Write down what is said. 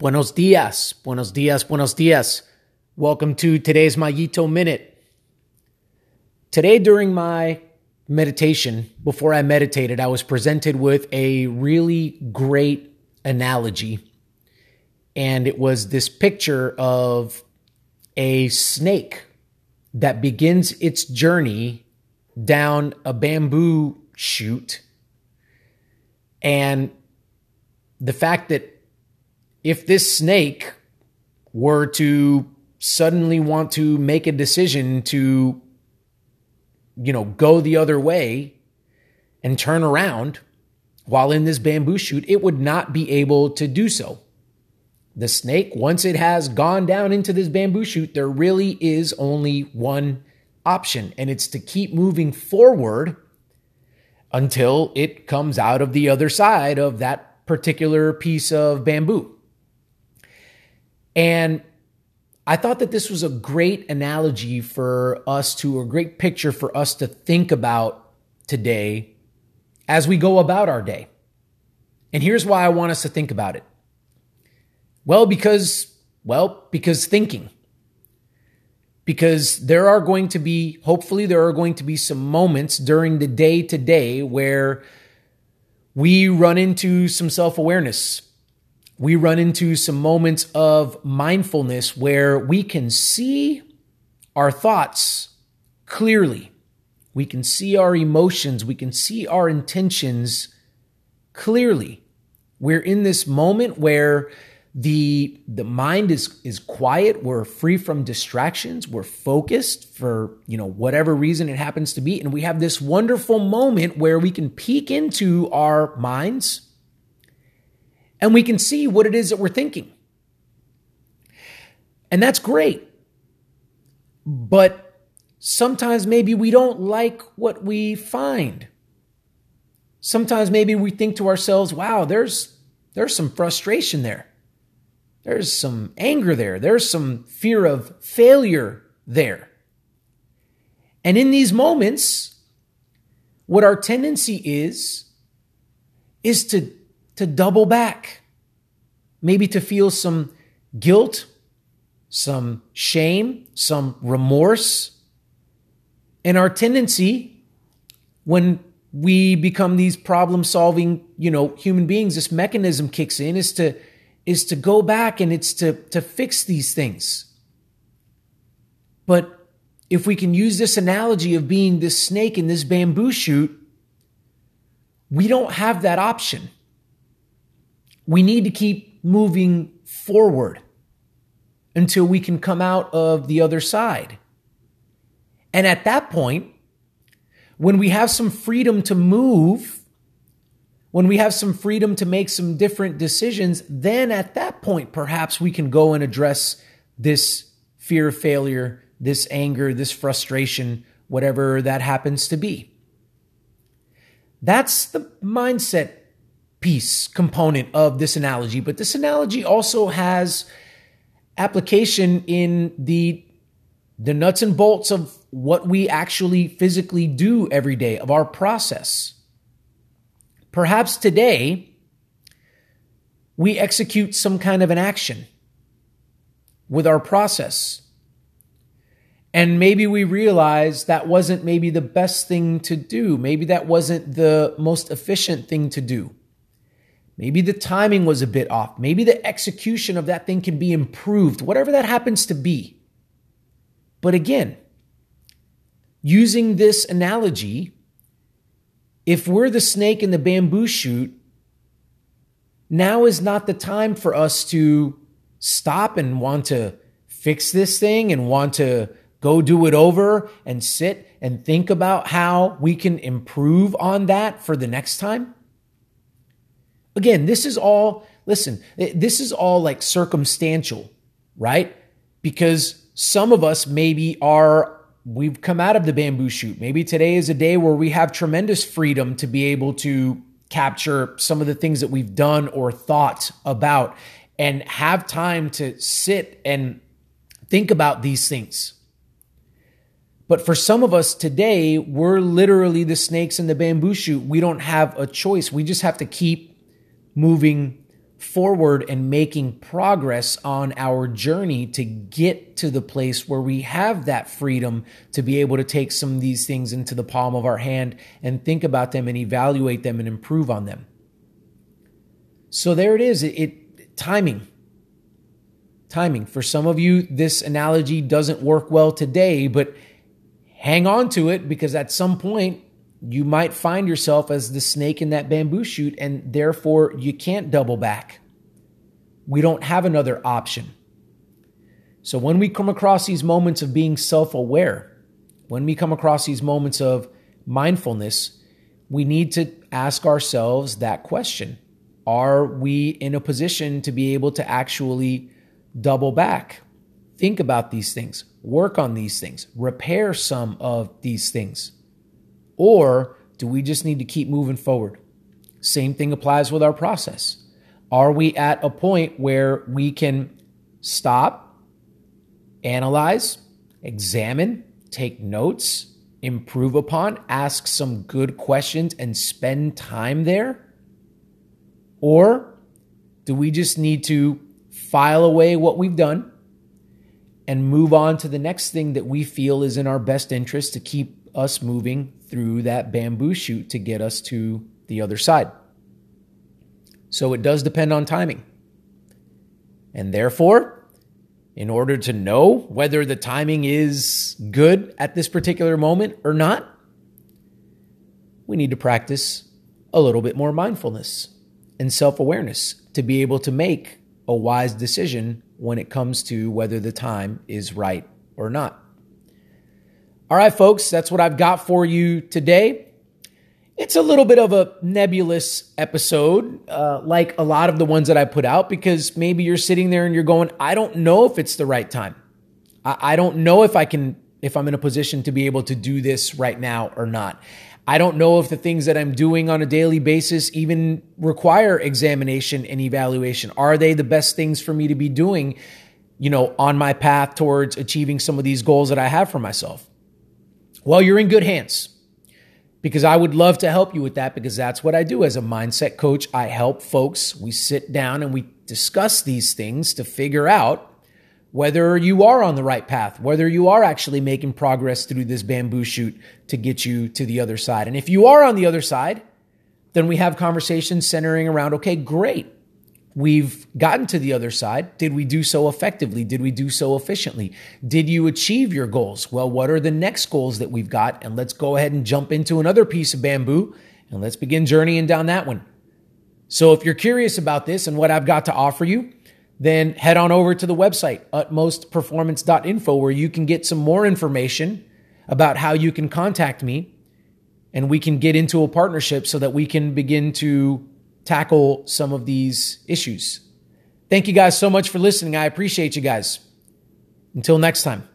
Buenos dias, buenos dias, buenos dias. Welcome to today's Mayito Minute. Today, during my meditation, before I meditated, I was presented with a really great analogy. And it was this picture of a snake that begins its journey down a bamboo shoot. And the fact that if this snake were to suddenly want to make a decision to, you know, go the other way and turn around while in this bamboo shoot, it would not be able to do so. The snake, once it has gone down into this bamboo shoot, there really is only one option, and it's to keep moving forward until it comes out of the other side of that particular piece of bamboo. And I thought that this was a great analogy for us to, a great picture for us to think about today as we go about our day. And here's why I want us to think about it. Well, because, well, because thinking. Because there are going to be, hopefully, there are going to be some moments during the day today where we run into some self awareness we run into some moments of mindfulness where we can see our thoughts clearly. We can see our emotions. We can see our intentions clearly. We're in this moment where the the mind is is quiet we're free from distractions we're focused for you know whatever reason it happens to be and we have this wonderful moment where we can peek into our minds and we can see what it is that we're thinking. And that's great. But sometimes maybe we don't like what we find. Sometimes maybe we think to ourselves, wow, there's there's some frustration there. There's some anger there. There's some fear of failure there. And in these moments, what our tendency is, is to to double back, maybe to feel some guilt, some shame, some remorse. And our tendency when we become these problem solving, you know, human beings, this mechanism kicks in is to is to go back and it's to to fix these things. But if we can use this analogy of being this snake in this bamboo shoot, we don't have that option we need to keep moving forward until we can come out of the other side. And at that point, when we have some freedom to move, when we have some freedom to make some different decisions, then at that point, perhaps we can go and address this fear of failure, this anger, this frustration, whatever that happens to be. That's the mindset piece component of this analogy, but this analogy also has application in the the nuts and bolts of what we actually physically do every day of our process. Perhaps today we execute some kind of an action with our process. And maybe we realize that wasn't maybe the best thing to do. Maybe that wasn't the most efficient thing to do. Maybe the timing was a bit off. Maybe the execution of that thing can be improved, whatever that happens to be. But again, using this analogy, if we're the snake in the bamboo shoot, now is not the time for us to stop and want to fix this thing and want to go do it over and sit and think about how we can improve on that for the next time. Again, this is all, listen, this is all like circumstantial, right? Because some of us maybe are, we've come out of the bamboo shoot. Maybe today is a day where we have tremendous freedom to be able to capture some of the things that we've done or thought about and have time to sit and think about these things. But for some of us today, we're literally the snakes in the bamboo shoot. We don't have a choice. We just have to keep moving forward and making progress on our journey to get to the place where we have that freedom to be able to take some of these things into the palm of our hand and think about them and evaluate them and improve on them. So there it is. It, it timing. Timing. For some of you, this analogy doesn't work well today, but hang on to it because at some point you might find yourself as the snake in that bamboo shoot, and therefore you can't double back. We don't have another option. So when we come across these moments of being self aware, when we come across these moments of mindfulness, we need to ask ourselves that question Are we in a position to be able to actually double back? Think about these things, work on these things, repair some of these things. Or do we just need to keep moving forward? Same thing applies with our process. Are we at a point where we can stop, analyze, examine, take notes, improve upon, ask some good questions, and spend time there? Or do we just need to file away what we've done and move on to the next thing that we feel is in our best interest to keep us moving through that bamboo shoot to get us to the other side. So it does depend on timing. And therefore, in order to know whether the timing is good at this particular moment or not, we need to practice a little bit more mindfulness and self awareness to be able to make a wise decision when it comes to whether the time is right or not. All right, folks, that's what I've got for you today. It's a little bit of a nebulous episode, uh, like a lot of the ones that I put out, because maybe you're sitting there and you're going, I don't know if it's the right time. I, I don't know if I can, if I'm in a position to be able to do this right now or not. I don't know if the things that I'm doing on a daily basis even require examination and evaluation. Are they the best things for me to be doing, you know, on my path towards achieving some of these goals that I have for myself? Well, you're in good hands because I would love to help you with that because that's what I do as a mindset coach. I help folks. We sit down and we discuss these things to figure out whether you are on the right path, whether you are actually making progress through this bamboo shoot to get you to the other side. And if you are on the other side, then we have conversations centering around okay, great we've gotten to the other side. Did we do so effectively? Did we do so efficiently? Did you achieve your goals? Well, what are the next goals that we've got? And let's go ahead and jump into another piece of bamboo and let's begin journeying down that one. So if you're curious about this and what I've got to offer you, then head on over to the website, utmostperformance.info, where you can get some more information about how you can contact me and we can get into a partnership so that we can begin to tackle some of these issues. Thank you guys so much for listening. I appreciate you guys. Until next time.